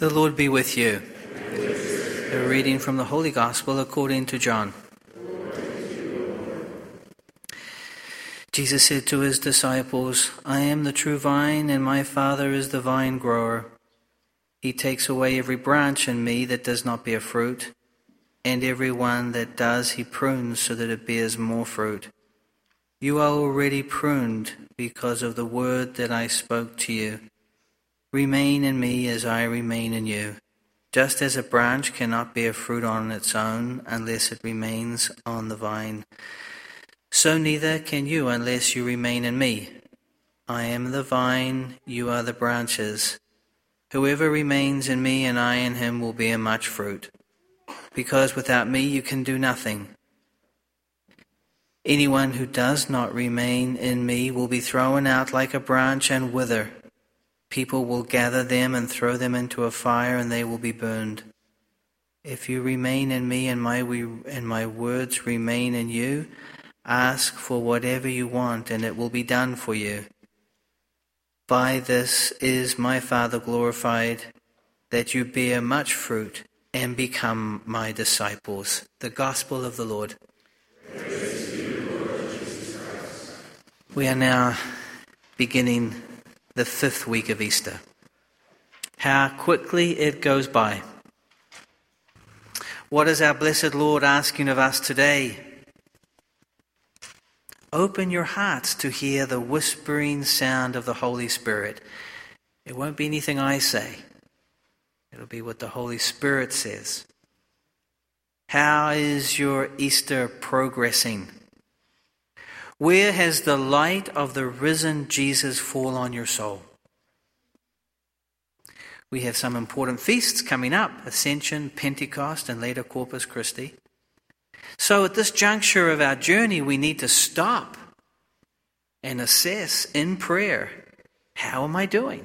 The Lord be with you. A reading from the Holy Gospel according to John. Jesus said to his disciples, I am the true vine, and my Father is the vine grower. He takes away every branch in me that does not bear fruit, and every one that does he prunes so that it bears more fruit. You are already pruned because of the word that I spoke to you. Remain in me as I remain in you. Just as a branch cannot bear fruit on its own unless it remains on the vine, so neither can you unless you remain in me. I am the vine, you are the branches. Whoever remains in me and I in him will bear much fruit, because without me you can do nothing. Anyone who does not remain in me will be thrown out like a branch and wither. People will gather them and throw them into a fire, and they will be burned. If you remain in me and my, we, and my words remain in you, ask for whatever you want, and it will be done for you. By this is my Father glorified, that you bear much fruit and become my disciples. The Gospel of the Lord. We are now beginning the fifth week of Easter. How quickly it goes by. What is our blessed Lord asking of us today? Open your hearts to hear the whispering sound of the Holy Spirit. It won't be anything I say, it'll be what the Holy Spirit says. How is your Easter progressing? Where has the light of the risen Jesus fall on your soul? We have some important feasts coming up Ascension, Pentecost, and later Corpus Christi. So at this juncture of our journey, we need to stop and assess in prayer how am I doing?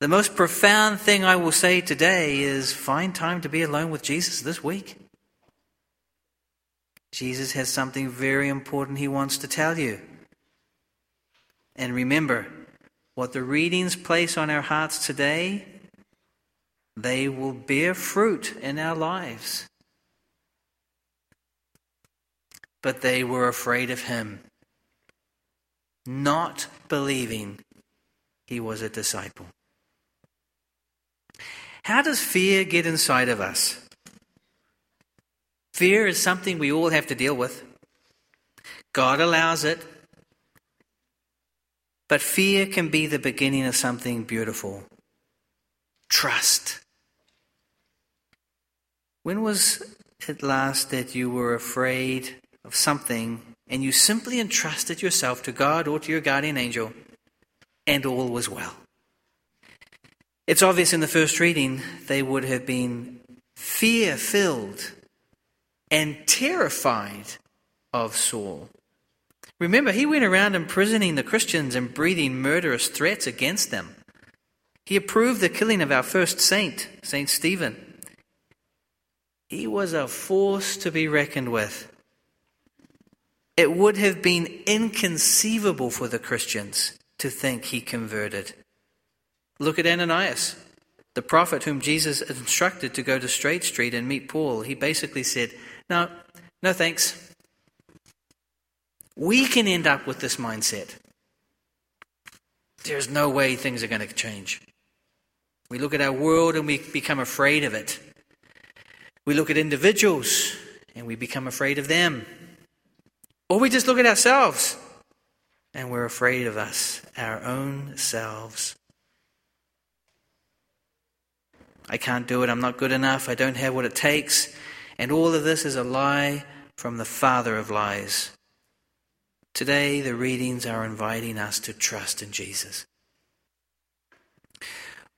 The most profound thing I will say today is find time to be alone with Jesus this week. Jesus has something very important he wants to tell you. And remember, what the readings place on our hearts today, they will bear fruit in our lives. But they were afraid of him, not believing he was a disciple. How does fear get inside of us? Fear is something we all have to deal with. God allows it. But fear can be the beginning of something beautiful. Trust. When was it last that you were afraid of something and you simply entrusted yourself to God or to your guardian angel and all was well? It's obvious in the first reading they would have been fear filled and terrified of Saul. Remember, he went around imprisoning the Christians and breathing murderous threats against them. He approved the killing of our first saint, Saint Stephen. He was a force to be reckoned with. It would have been inconceivable for the Christians to think he converted. Look at Ananias, the prophet whom Jesus instructed to go to Straight Street and meet Paul. He basically said, no, no thanks. We can end up with this mindset. There's no way things are going to change. We look at our world and we become afraid of it. We look at individuals and we become afraid of them. Or we just look at ourselves and we're afraid of us, our own selves. I can't do it. I'm not good enough. I don't have what it takes. And all of this is a lie from the father of lies. Today, the readings are inviting us to trust in Jesus.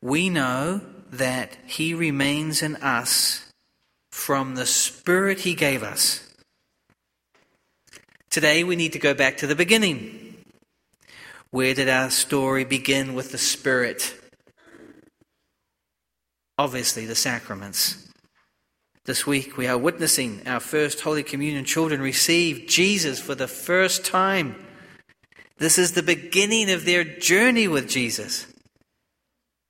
We know that He remains in us from the Spirit He gave us. Today, we need to go back to the beginning. Where did our story begin with the Spirit? Obviously, the sacraments. This week, we are witnessing our first Holy Communion children receive Jesus for the first time. This is the beginning of their journey with Jesus.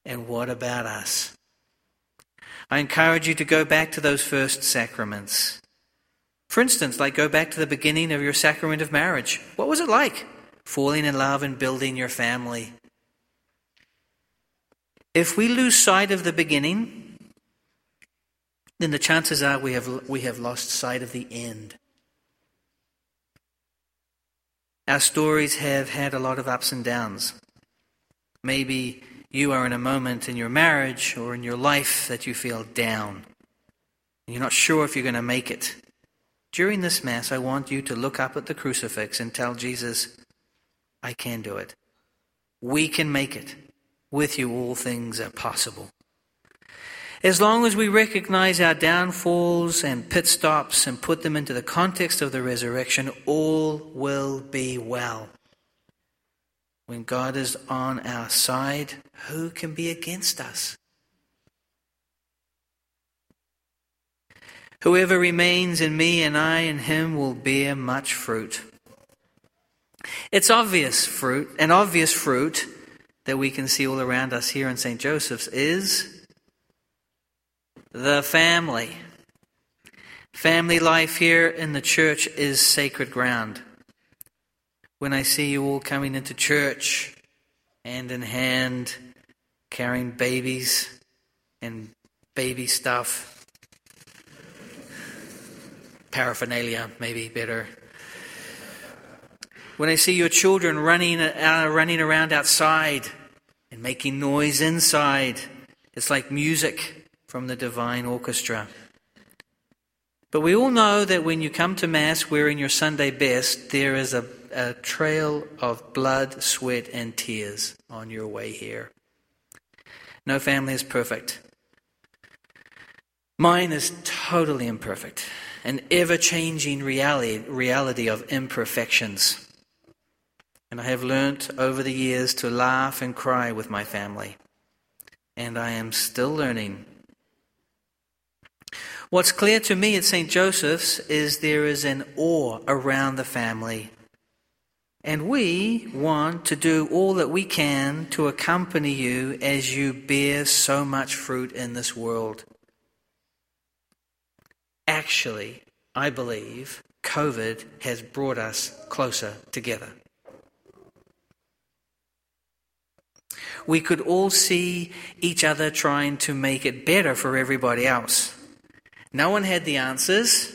And what about us? I encourage you to go back to those first sacraments. For instance, like go back to the beginning of your sacrament of marriage. What was it like? Falling in love and building your family. If we lose sight of the beginning, then the chances are we have, we have lost sight of the end. Our stories have had a lot of ups and downs. Maybe you are in a moment in your marriage or in your life that you feel down. You're not sure if you're going to make it. During this Mass, I want you to look up at the crucifix and tell Jesus, I can do it. We can make it. With you, all things are possible. As long as we recognize our downfalls and pit stops and put them into the context of the resurrection, all will be well. When God is on our side, who can be against us? Whoever remains in me and I in him will bear much fruit. It's obvious fruit, an obvious fruit that we can see all around us here in St. Joseph's is the family. Family life here in the church is sacred ground when I see you all coming into church, hand in hand, carrying babies and baby stuff, paraphernalia, maybe better. When I see your children running, uh, running around outside and making noise inside, it's like music from the divine orchestra. But we all know that when you come to Mass wearing your Sunday best, there is a a trail of blood, sweat, and tears on your way here. No family is perfect. Mine is totally imperfect, an ever changing reality, reality of imperfections. And I have learnt over the years to laugh and cry with my family. And I am still learning. What's clear to me at St. Joseph's is there is an awe around the family and we want to do all that we can to accompany you as you bear so much fruit in this world. Actually, I believe COVID has brought us closer together. We could all see each other trying to make it better for everybody else. No one had the answers.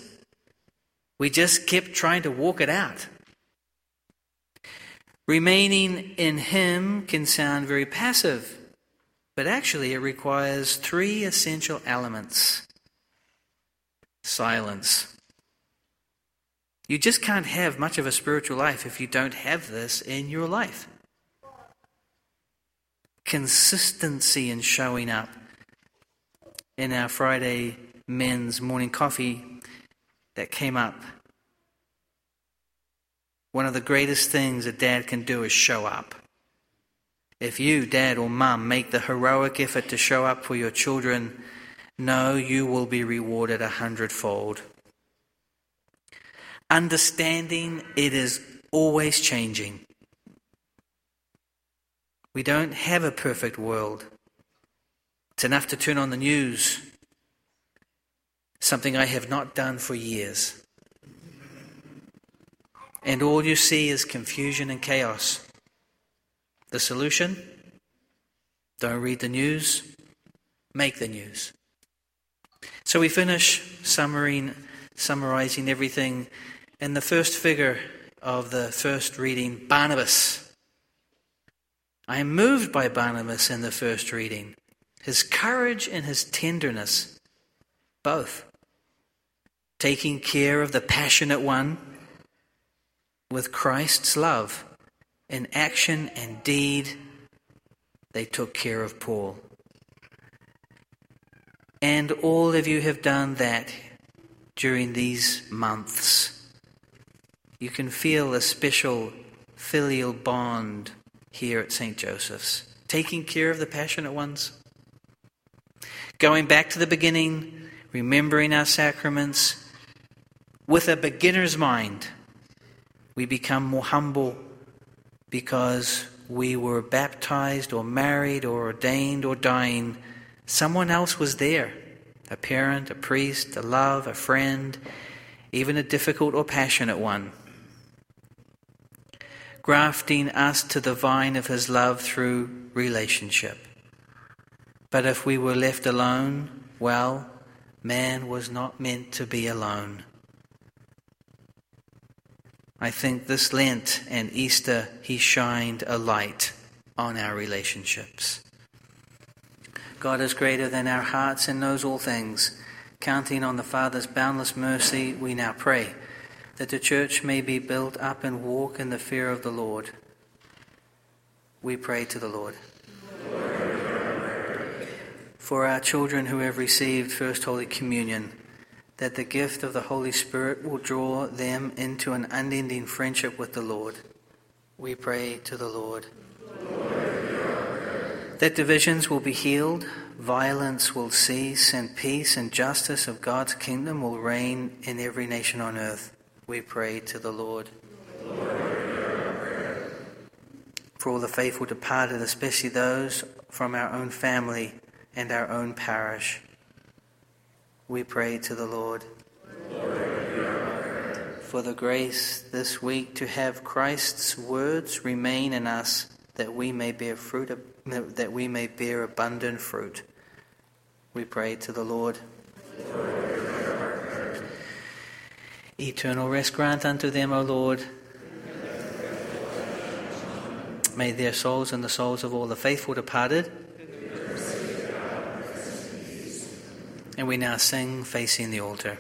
We just kept trying to walk it out. Remaining in Him can sound very passive, but actually it requires three essential elements silence. You just can't have much of a spiritual life if you don't have this in your life. Consistency in showing up. In our Friday men's morning coffee that came up one of the greatest things a dad can do is show up. If you, dad or mum, make the heroic effort to show up for your children, know you will be rewarded a hundredfold. Understanding it is always changing. We don't have a perfect world. It's enough to turn on the news, something I have not done for years and all you see is confusion and chaos. The solution? Don't read the news, make the news. So we finish summarizing, everything in the first figure of the first reading Barnabas. I am moved by Barnabas in the first reading, his courage and his tenderness, both. Taking care of the passionate one with Christ's love. In action and deed, they took care of Paul. And all of you have done that during these months. You can feel a special filial bond here at St. Joseph's, taking care of the passionate ones. Going back to the beginning, remembering our sacraments with a beginner's mind we become more humble because we were baptized or married or ordained or dying, someone else was there a parent, a priest, a love, a friend, even a difficult or passionate one. Grafting us to the vine of his love through relationship. But if we were left alone, well, man was not meant to be alone. I think this Lent and Easter, he shined a light on our relationships. God is greater than our hearts and knows all things. Counting on the Father's boundless mercy, we now pray that the church may be built up and walk in the fear of the Lord. We pray to the Lord. For our children who have received First Holy Communion, that the gift of the Holy Spirit will draw them into an unending friendship with the Lord. We pray to the Lord. that divisions will be healed, violence will cease, and peace and justice of God's kingdom will reign in every nation on earth. We pray to the Lord. For all the faithful departed, especially those from our own family and our own parish we pray to the Lord. For the grace this week to have Christ's words remain in us that we may bear fruit that we may bear abundant fruit. We pray to the Lord. Eternal rest grant unto them, O Lord. May their souls and the souls of all the faithful departed And we now sing facing the altar.